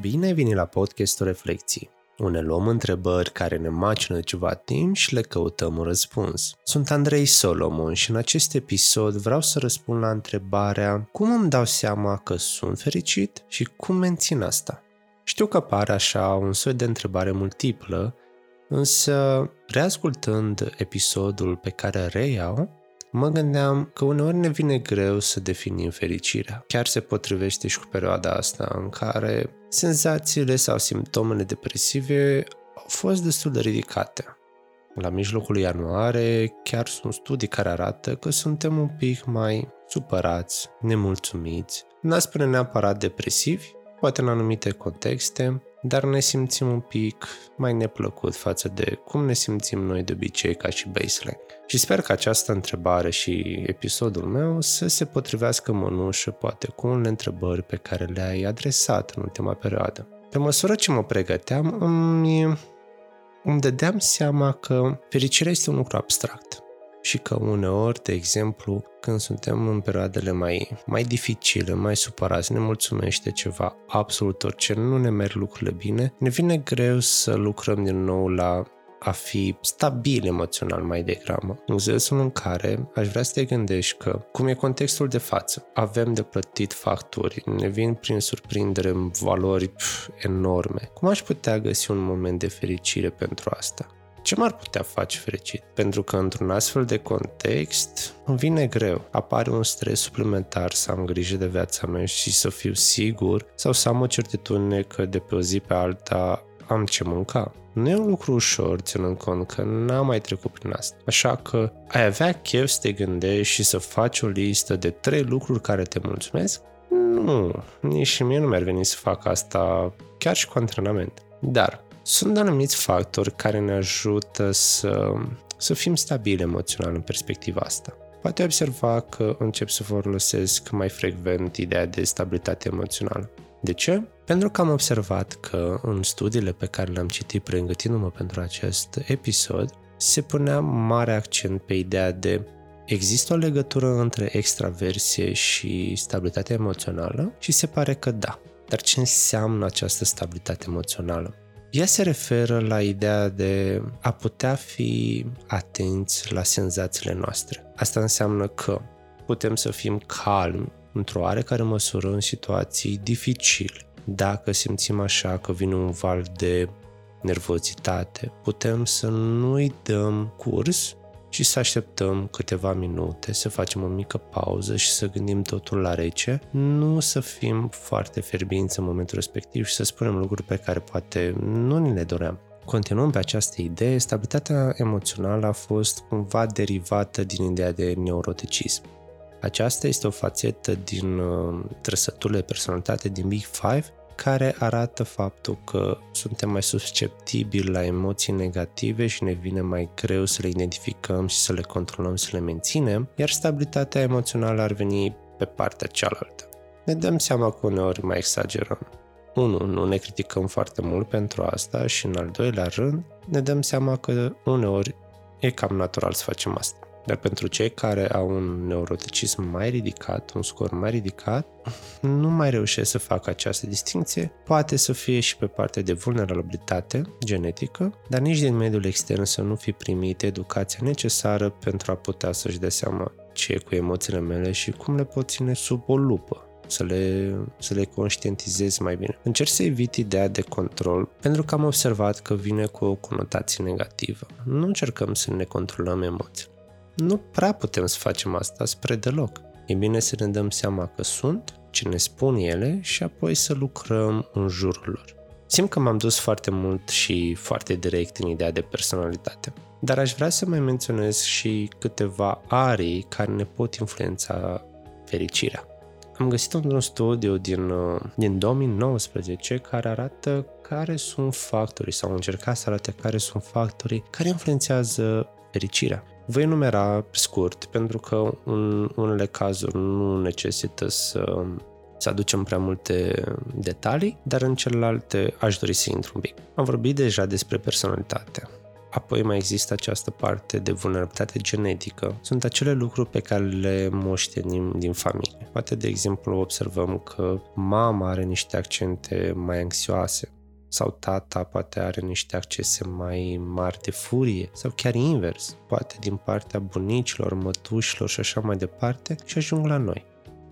Bine ai venit la podcastul Reflecții, unde luăm întrebări care ne macină ceva timp și le căutăm un răspuns. Sunt Andrei Solomon și în acest episod vreau să răspund la întrebarea cum îmi dau seama că sunt fericit și cum mențin asta. Știu că pare așa un soi de întrebare multiplă, însă reascultând episodul pe care reiau, mă gândeam că uneori ne vine greu să definim fericirea. Chiar se potrivește și cu perioada asta în care senzațiile sau simptomele depresive au fost destul de ridicate. La mijlocul ianuarie chiar sunt studii care arată că suntem un pic mai supărați, nemulțumiți. N-a spune neapărat depresivi, poate în anumite contexte, dar ne simțim un pic mai neplăcut față de cum ne simțim noi de obicei ca și baseline. Și sper că această întrebare și episodul meu să se potrivească mănușă poate cu unele întrebări pe care le-ai adresat în ultima perioadă. Pe măsură ce mă pregăteam, îmi, îmi dădeam seama că fericirea este un lucru abstract și că uneori, de exemplu, când suntem în perioadele mai, mai dificile, mai supărați, ne mulțumește ceva, absolut orice, nu ne merg lucrurile bine, ne vine greu să lucrăm din nou la a fi stabil emoțional mai degrabă. În sensul în care aș vrea să te gândești că, cum e contextul de față, avem de plătit facturi, ne vin prin surprindere valori pf, enorme. Cum aș putea găsi un moment de fericire pentru asta? Ce m-ar putea face fericit? Pentru că într-un astfel de context îmi vine greu. Apare un stres suplimentar să am grijă de viața mea și să fiu sigur sau să am o certitudine că de pe o zi pe alta am ce mânca. Nu e un lucru ușor, ținând cont că n-am mai trecut prin asta. Așa că ai avea chef să te gândești și să faci o listă de trei lucruri care te mulțumesc? Nu, nici și mie nu mi-ar veni să fac asta chiar și cu antrenament. Dar sunt anumiți factori care ne ajută să, să fim stabili emoțional în perspectiva asta. Poate observa că încep să folosesc mai frecvent ideea de stabilitate emoțională. De ce? Pentru că am observat că în studiile pe care le-am citit pregătindu-mă pentru acest episod, se punea mare accent pe ideea de există o legătură între extraversie și stabilitatea emoțională și se pare că da. Dar ce înseamnă această stabilitate emoțională? Ea se referă la ideea de a putea fi atenți la senzațiile noastre. Asta înseamnă că putem să fim calmi într-o oarecare măsură în situații dificile. Dacă simțim așa că vine un val de nervozitate, putem să nu-i dăm curs și să așteptăm câteva minute, să facem o mică pauză și să gândim totul la rece, nu să fim foarte ferbinți în momentul respectiv și să spunem lucruri pe care poate nu ni le doream. Continuăm pe această idee, stabilitatea emoțională a fost cumva derivată din ideea de neuroticism. Aceasta este o fațetă din uh, trăsăturile de personalitate din Big Five care arată faptul că suntem mai susceptibili la emoții negative și ne vine mai greu să le identificăm și să le controlăm, să le menținem, iar stabilitatea emoțională ar veni pe partea cealaltă. Ne dăm seama că uneori mai exagerăm. Unu, nu ne criticăm foarte mult pentru asta și în al doilea rând ne dăm seama că uneori e cam natural să facem asta. Dar pentru cei care au un neuroticism mai ridicat, un scor mai ridicat, nu mai reușesc să facă această distinție. Poate să fie și pe partea de vulnerabilitate genetică, dar nici din mediul extern să nu fi primit educația necesară pentru a putea să-și dea seama ce e cu emoțiile mele și cum le pot ține sub o lupă să le, să le conștientizezi mai bine. Încerc să evit ideea de control pentru că am observat că vine cu o conotație negativă. Nu încercăm să ne controlăm emoțiile nu prea putem să facem asta spre deloc. E bine să ne dăm seama că sunt, ce ne spun ele și apoi să lucrăm în jurul lor. Simt că m-am dus foarte mult și foarte direct în ideea de personalitate, dar aș vrea să mai menționez și câteva arii care ne pot influența fericirea. Am găsit un studiu din, uh, din 2019 care arată care sunt factorii sau încerca să arate care sunt factorii care influențează fericirea. Voi numera scurt, pentru că în unele cazuri nu necesită să, să aducem prea multe detalii, dar în celelalte aș dori să intru un pic. Am vorbit deja despre personalitate. Apoi mai există această parte de vulnerabilitate genetică. Sunt acele lucruri pe care le moștenim din familie. Poate, de exemplu, observăm că mama are niște accente mai anxioase sau tata poate are niște accese mai mari de furie sau chiar invers, poate din partea bunicilor, mătușilor și așa mai departe și ajung la noi.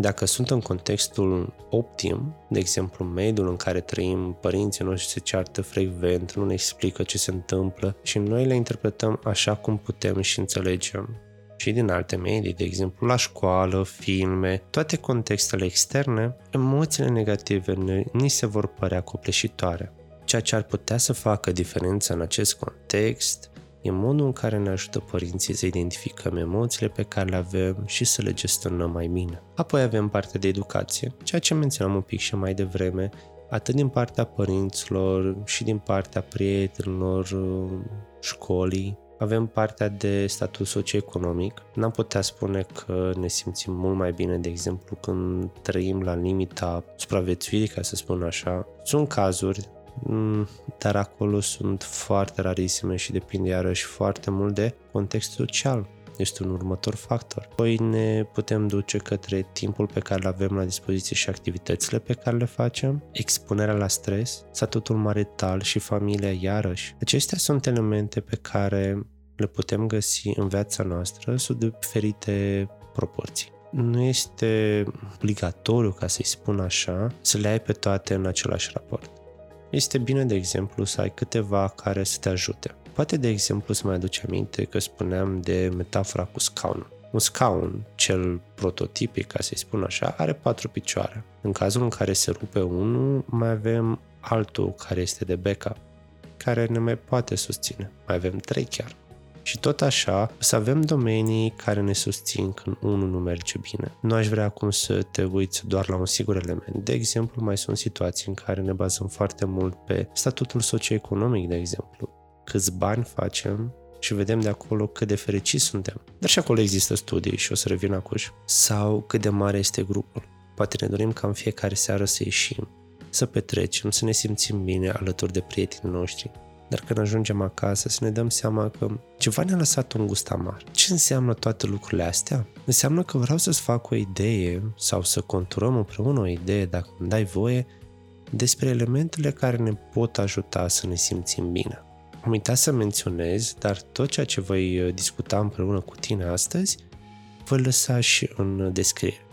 Dacă sunt în contextul optim, de exemplu mediul în care trăim, părinții noștri se ceartă frecvent, nu ne explică ce se întâmplă și noi le interpretăm așa cum putem și înțelegem. Și din alte medii, de exemplu la școală, filme, toate contextele externe, emoțiile negative ne, ni se vor părea copleșitoare. Ceea ce ar putea să facă diferența în acest context e modul în care ne ajută părinții să identificăm emoțiile pe care le avem și să le gestionăm mai bine. Apoi avem partea de educație, ceea ce menționam un pic și mai devreme, atât din partea părinților și din partea prietenilor, școlii, avem partea de statut socioeconomic. N-am putea spune că ne simțim mult mai bine, de exemplu, când trăim la limita supraviețuirii, ca să spun așa. Sunt cazuri Mm, dar acolo sunt foarte rarisime și depinde iarăși foarte mult de context social. Este un următor factor. Apoi ne putem duce către timpul pe care îl avem la dispoziție și activitățile pe care le facem, expunerea la stres, statutul marital și familia iarăși. Acestea sunt elemente pe care le putem găsi în viața noastră sub diferite proporții nu este obligatoriu, ca să-i spun așa, să le ai pe toate în același raport este bine, de exemplu, să ai câteva care să te ajute. Poate, de exemplu, să mai aduci aminte că spuneam de metafora cu scaunul. Un scaun, cel prototipic, ca să-i spun așa, are patru picioare. În cazul în care se rupe unul, mai avem altul care este de backup, care ne mai poate susține. Mai avem trei chiar. Și tot așa, să avem domenii care ne susțin când unul nu merge bine. Nu aș vrea acum să te uiți doar la un singur element. De exemplu, mai sunt situații în care ne bazăm foarte mult pe statutul socioeconomic, de exemplu. Câți bani facem, și vedem de acolo cât de fericiți suntem. Dar și acolo există studii și o să revin acuși. Sau cât de mare este grupul. Poate ne dorim ca în fiecare seară să ieșim, să petrecem, să ne simțim bine alături de prietenii noștri, dar când ajungem acasă să ne dăm seama că ceva ne-a lăsat un gust amar. Ce înseamnă toate lucrurile astea? Înseamnă că vreau să-ți fac o idee sau să conturăm împreună o idee, dacă îmi dai voie, despre elementele care ne pot ajuta să ne simțim bine. Am uitat să menționez, dar tot ceea ce voi uh, discuta împreună cu tine astăzi, voi lăsa și în descriere.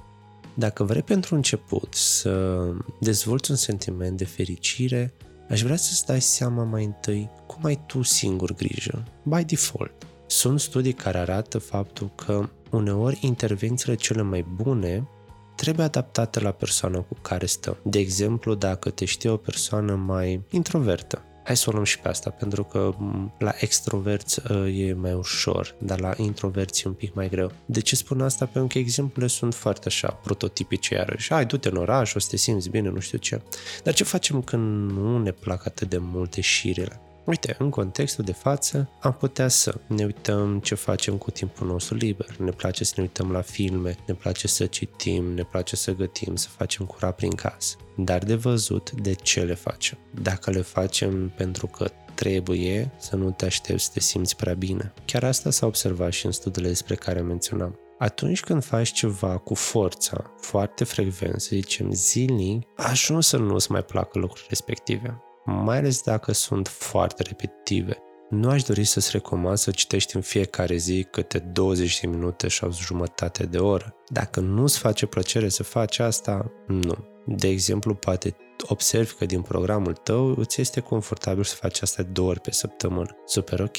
Dacă vrei pentru început să dezvolți un sentiment de fericire, Aș vrea să-ți dai seama mai întâi cum ai tu singur grijă, by default. Sunt studii care arată faptul că uneori intervențiile cele mai bune trebuie adaptate la persoana cu care stăm. De exemplu, dacă te știe o persoană mai introvertă, Hai să o luăm și pe asta, pentru că la extroverți ă, e mai ușor, dar la introverți e un pic mai greu. De ce spun asta? Pentru că exemplele sunt foarte așa, prototipice iarăși. Hai, du-te în oraș, o să te simți bine, nu știu ce. Dar ce facem când nu ne plac atât de multe șirile? Uite, în contextul de față, am putea să ne uităm ce facem cu timpul nostru liber. Ne place să ne uităm la filme, ne place să citim, ne place să gătim, să facem curat prin casă. Dar de văzut de ce le facem. Dacă le facem pentru că trebuie să nu te aștepți să te simți prea bine. Chiar asta s-a observat și în studiile despre care menționam. Atunci când faci ceva cu forța, foarte frecvent, să zicem zilnic, ajungi să nu-ți mai placă lucrurile respective mai ales dacă sunt foarte repetitive. Nu aș dori să-ți recomand să citești în fiecare zi câte 20 de minute sau jumătate de oră. Dacă nu-ți face plăcere să faci asta, nu. De exemplu, poate observi că din programul tău îți este confortabil să faci asta două ori pe săptămână. Super ok.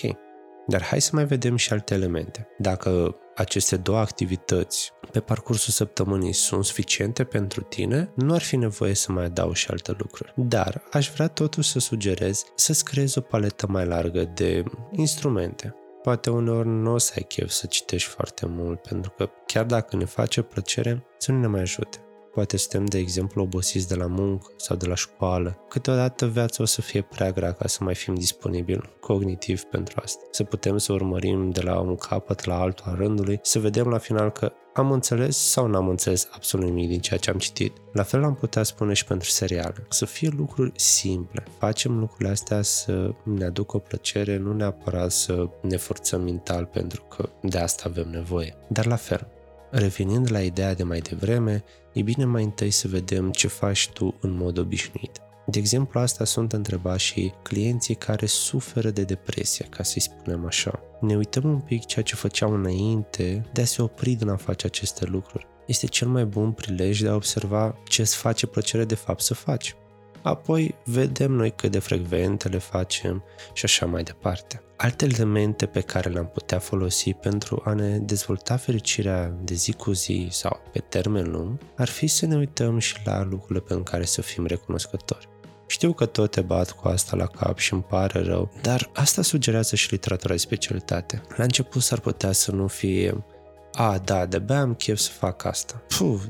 Dar hai să mai vedem și alte elemente. Dacă aceste două activități pe parcursul săptămânii sunt suficiente pentru tine, nu ar fi nevoie să mai adaug și alte lucruri. Dar aș vrea totuși să sugerez să-ți creezi o paletă mai largă de instrumente. Poate uneori nu o să ai chef să citești foarte mult, pentru că chiar dacă ne face plăcere, să nu ne mai ajute. Poate suntem, de exemplu, obosiți de la muncă sau de la școală. Câteodată viața o să fie prea grea ca să mai fim disponibili cognitiv pentru asta. Să putem să urmărim de la un capăt la altul a rândului, să vedem la final că am înțeles sau n-am înțeles absolut nimic din ceea ce am citit. La fel am putea spune și pentru seriale. Să fie lucruri simple. Facem lucrurile astea să ne aducă o plăcere, nu neapărat să ne forțăm mental pentru că de asta avem nevoie. Dar la fel, revenind la ideea de mai devreme, e bine mai întâi să vedem ce faci tu în mod obișnuit. De exemplu, asta sunt întrebați și clienții care suferă de depresie, ca să-i spunem așa. Ne uităm un pic ceea ce făceau înainte de a se opri din a face aceste lucruri. Este cel mai bun prilej de a observa ce îți face plăcere de fapt să faci. Apoi vedem noi cât de frecvente le facem și așa mai departe. Alte elemente pe care le-am putea folosi pentru a ne dezvolta fericirea de zi cu zi sau pe termen lung ar fi să ne uităm și la lucrurile pentru care să fim recunoscători. Știu că tot te bat cu asta la cap și îmi pare rău, dar asta sugerează și literatura de specialitate. La început s-ar putea să nu fie a, da, de-abia am chef să fac asta. Puh,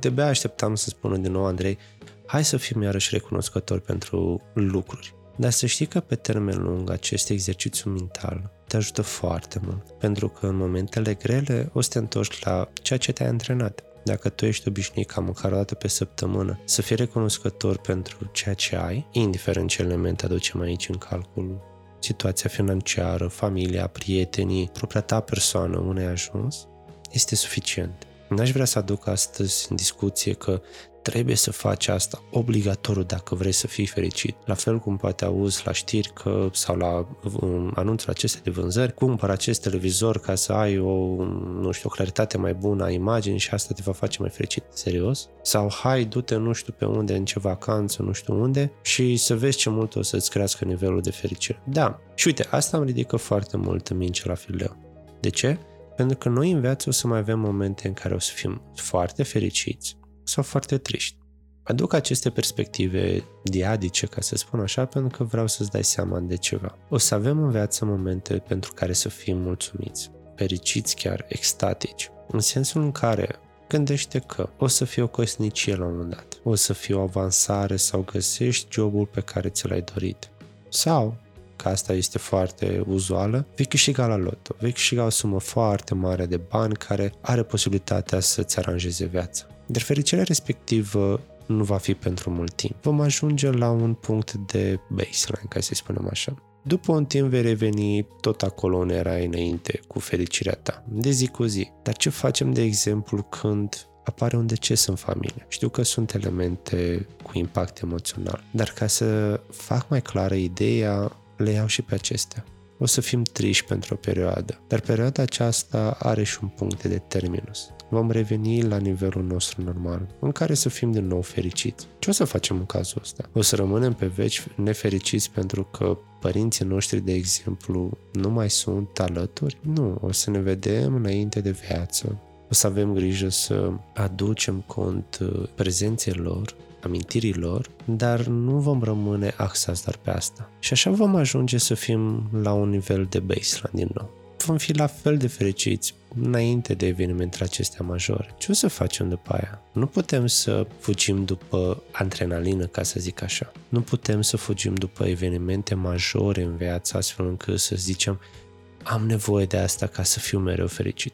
de-abia așteptam să spună din nou Andrei, hai să fim iarăși recunoscători pentru lucruri. Dar să știi că pe termen lung acest exercițiu mental te ajută foarte mult, pentru că în momentele grele o să te întorci la ceea ce te-ai antrenat. Dacă tu ești obișnuit ca măcar o dată pe săptămână să fii recunoscător pentru ceea ce ai, indiferent ce elemente aducem aici în calcul, situația financiară, familia, prietenii, propria ta persoană, unde ai ajuns, este suficient. N-aș vrea să aduc astăzi în discuție că trebuie să faci asta obligatoriu dacă vrei să fii fericit. La fel cum poate auzi la știri că, sau la um, anunțul aceste de vânzări, cumpăr acest televizor ca să ai o, nu știu, o claritate mai bună a imaginii și asta te va face mai fericit. Serios? Sau hai, du-te nu știu pe unde, în ce vacanță, nu știu unde și să vezi ce mult o să-ți crească nivelul de fericire. Da. Și uite, asta îmi ridică foarte mult mince la fileu. De ce? Pentru că noi în viață o să mai avem momente în care o să fim foarte fericiți, sau foarte triști. Aduc aceste perspective diadice, ca să spun așa, pentru că vreau să-ți dai seama de ceva. O să avem în viață momente pentru care să fim mulțumiți, fericiți chiar, extatici, în sensul în care gândește că o să fie o căsnicie la un moment dat, o să fie o avansare sau găsești jobul pe care ți l-ai dorit. Sau, că asta este foarte uzuală, vei câștiga la loto, vei câștiga o sumă foarte mare de bani care are posibilitatea să-ți aranjeze viața. Dar fericirea respectivă nu va fi pentru mult timp. Vom ajunge la un punct de baseline, ca să spunem așa. După un timp vei reveni tot acolo unde erai înainte, cu fericirea ta, de zi cu zi. Dar ce facem, de exemplu, când apare un deces în familie. Știu că sunt elemente cu impact emoțional, dar ca să fac mai clară ideea, le iau și pe acestea. O să fim triși pentru o perioadă, dar perioada aceasta are și un punct de terminus vom reveni la nivelul nostru normal, în care să fim din nou fericiți. Ce o să facem în cazul ăsta? O să rămânem pe veci nefericiți pentru că părinții noștri, de exemplu, nu mai sunt alături? Nu, o să ne vedem înainte de viață. O să avem grijă să aducem cont uh, prezenței lor, amintirii lor, dar nu vom rămâne axați doar pe asta. Și așa vom ajunge să fim la un nivel de baseline din nou vom fi la fel de fericiți înainte de evenimentele acestea majore. Ce o să facem după aia? Nu putem să fugim după adrenalină, ca să zic așa. Nu putem să fugim după evenimente majore în viață, astfel încât să zicem am nevoie de asta ca să fiu mereu fericit.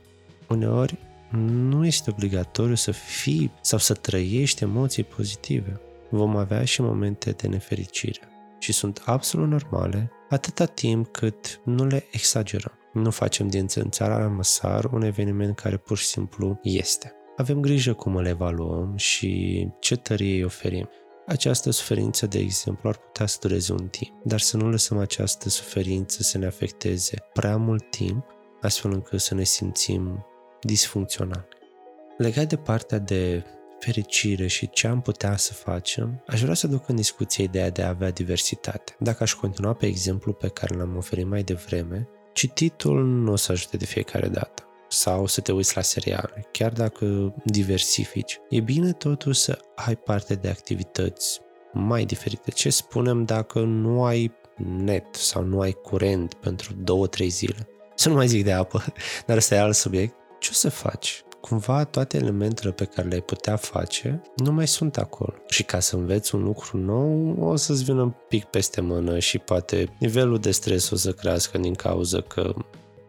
Uneori nu este obligatoriu să fii sau să trăiești emoții pozitive. Vom avea și momente de nefericire și sunt absolut normale atâta timp cât nu le exagerăm. Nu facem din țara măsar un eveniment care pur și simplu este. Avem grijă cum îl evaluăm și ce tărie îi oferim. Această suferință, de exemplu, ar putea să dureze un timp, dar să nu lăsăm această suferință să ne afecteze prea mult timp, astfel încât să ne simțim disfuncțional. Legat de partea de fericire și ce am putea să facem, aș vrea să duc în discuție ideea de a avea diversitate. Dacă aș continua pe exemplu pe care l-am oferit mai devreme, Cititul nu o să ajute de fiecare dată sau să te uiți la seriale, chiar dacă diversifici. E bine totuși să ai parte de activități mai diferite. Ce spunem dacă nu ai net sau nu ai curent pentru două, trei zile? Să nu mai zic de apă, dar ăsta e alt subiect. Ce o să faci? cumva toate elementele pe care le-ai putea face nu mai sunt acolo. Și ca să înveți un lucru nou, o să-ți vină un pic peste mână și poate nivelul de stres o să crească din cauza că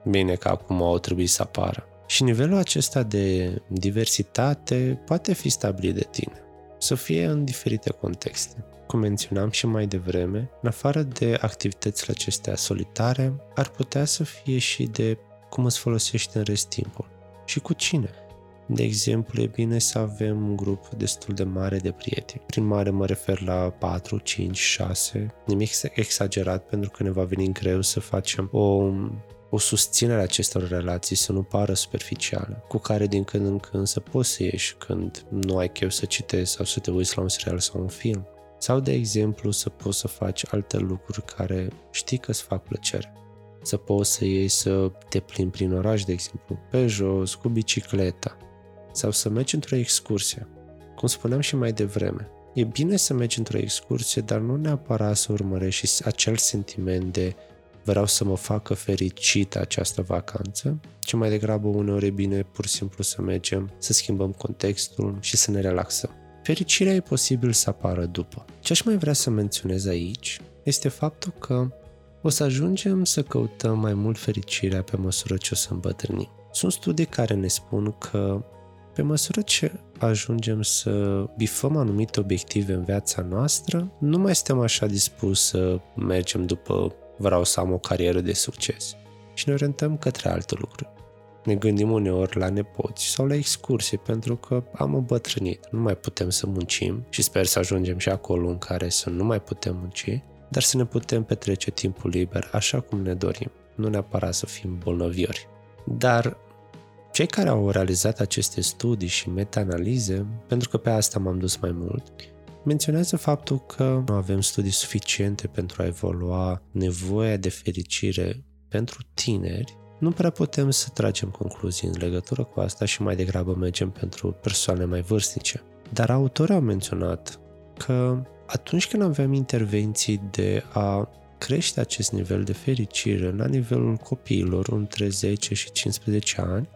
bine că acum au trebuit să apară. Și nivelul acesta de diversitate poate fi stabilit de tine, să fie în diferite contexte. Cum menționam și mai devreme, în afară de activitățile acestea solitare, ar putea să fie și de cum îți folosești în rest timpul și cu cine. De exemplu, e bine să avem un grup destul de mare de prieteni. Prin mare mă refer la 4, 5, 6, nimic exagerat pentru că ne va veni greu să facem o o susținere a acestor relații să nu pară superficială, cu care din când în când să poți să ieși când nu ai chef să citești sau să te uiți la un serial sau un film. Sau, de exemplu, să poți să faci alte lucruri care știi că îți fac plăcere. Să poți să iei să te plimbi prin oraș, de exemplu, pe jos, cu bicicleta. Sau să mergi într-o excursie. Cum spuneam și mai devreme, e bine să mergi într-o excursie, dar nu neapărat să urmărești acel sentiment de vreau să mă facă fericită această vacanță, ci mai degrabă uneori e bine pur și simplu să mergem, să schimbăm contextul și să ne relaxăm. Fericirea e posibil să apară după. Ce aș mai vrea să menționez aici este faptul că o să ajungem să căutăm mai mult fericirea pe măsură ce o să îmbătrânim. Sunt studii care ne spun că pe măsură ce ajungem să bifăm anumite obiective în viața noastră, nu mai suntem așa dispus să mergem după vreau să am o carieră de succes și ne orientăm către alte lucruri. Ne gândim uneori la nepoți sau la excursii pentru că am îmbătrânit, nu mai putem să muncim și sper să ajungem și acolo în care să nu mai putem munci, dar să ne putem petrece timpul liber așa cum ne dorim, nu neapărat să fim bolnăviori. Dar cei care au realizat aceste studii și meta-analize, pentru că pe asta m-am dus mai mult, menționează faptul că nu avem studii suficiente pentru a evolua nevoia de fericire pentru tineri, nu prea putem să tragem concluzii în legătură cu asta și mai degrabă mergem pentru persoane mai vârstnice. Dar autorii au menționat că atunci când avem intervenții de a crește acest nivel de fericire la nivelul copiilor între 10 și 15 ani,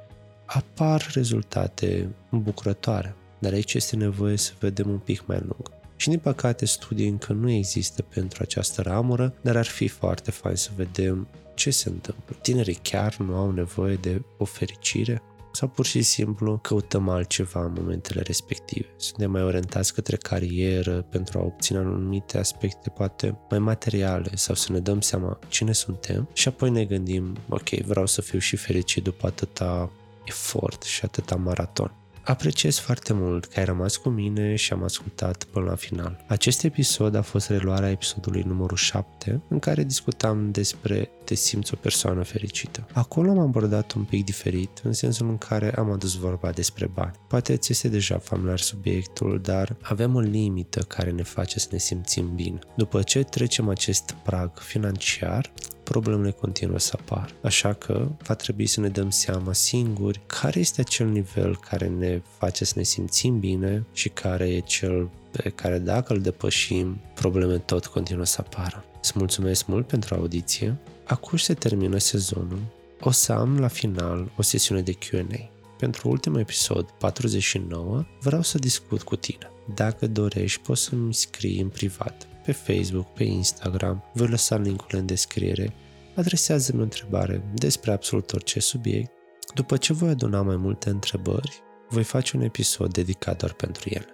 apar rezultate îmbucurătoare. Dar aici este nevoie să vedem un pic mai lung. Și din păcate studii încă nu există pentru această ramură, dar ar fi foarte fain să vedem ce se întâmplă. Tinerii chiar nu au nevoie de o fericire? Sau pur și simplu căutăm altceva în momentele respective. Suntem mai orientați către carieră pentru a obține anumite aspecte poate mai materiale sau să ne dăm seama cine suntem și apoi ne gândim, ok, vreau să fiu și fericit după atâta efort și atâta maraton. Apreciez foarte mult că ai rămas cu mine și am ascultat până la final. Acest episod a fost reluarea episodului numărul 7, în care discutam despre te simți o persoană fericită. Acolo am abordat un pic diferit, în sensul în care am adus vorba despre bani. Poate ți este deja familiar subiectul, dar avem o limită care ne face să ne simțim bine. După ce trecem acest prag financiar, problemele continuă să apar. Așa că va trebui să ne dăm seama singuri care este acel nivel care ne face să ne simțim bine și care e cel pe care dacă îl depășim, probleme tot continuă să apară. Îți mulțumesc mult pentru audiție. Acum se termină sezonul. O să am la final o sesiune de Q&A. Pentru ultimul episod, 49, vreau să discut cu tine. Dacă dorești, poți să-mi scrii în privat pe Facebook, pe Instagram, voi lăsa linkul în descriere, adresează-mi o întrebare despre absolut orice subiect. După ce voi aduna mai multe întrebări, voi face un episod dedicat doar pentru ele.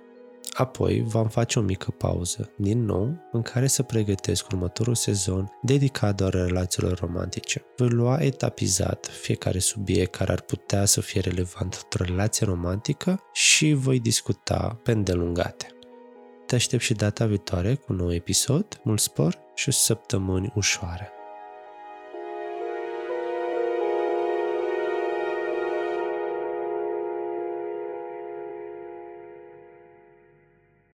Apoi vom face o mică pauză, din nou, în care să pregătesc următorul sezon dedicat doar relațiilor romantice. Voi lua etapizat fiecare subiect care ar putea să fie relevant într-o relație romantică și voi discuta pe îndelungate. Te aștept și data viitoare cu un nou episod, mult spor și săptămâni ușoare.